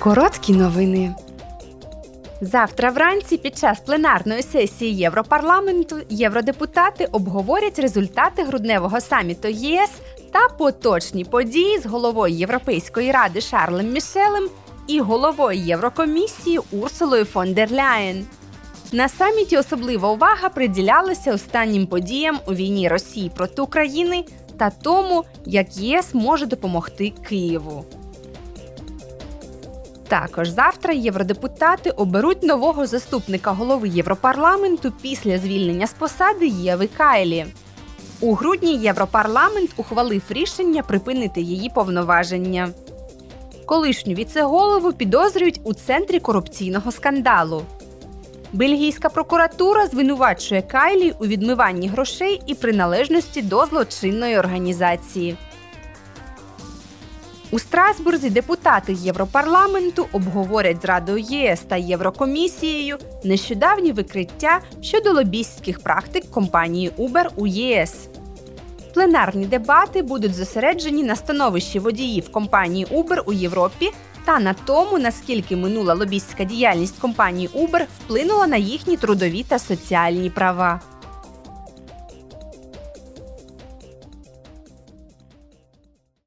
Короткі новини. Завтра вранці під час пленарної сесії Європарламенту євродепутати обговорять результати грудневого саміту ЄС та поточні події з головою Європейської ради Шарлем Мішелем і головою Єврокомісії Урсулою фон дер Ляєн. На саміті особлива увага приділялася останнім подіям у війні Росії проти України та тому, як ЄС може допомогти Києву. Також завтра євродепутати оберуть нового заступника голови Європарламенту після звільнення з посади Єви Кайлі. У грудні Європарламент ухвалив рішення припинити її повноваження. Колишню віцеголову підозрюють у центрі корупційного скандалу. Бельгійська прокуратура звинувачує Кайлі у відмиванні грошей і приналежності до злочинної організації. У Страсбурзі депутати Європарламенту обговорять з Радою ЄС та Єврокомісією нещодавні викриття щодо лобістських практик компанії Uber у ЄС. Пленарні дебати будуть зосереджені на становищі водіїв компанії Uber у Європі та на тому, наскільки минула лобістська діяльність компанії Uber вплинула на їхні трудові та соціальні права.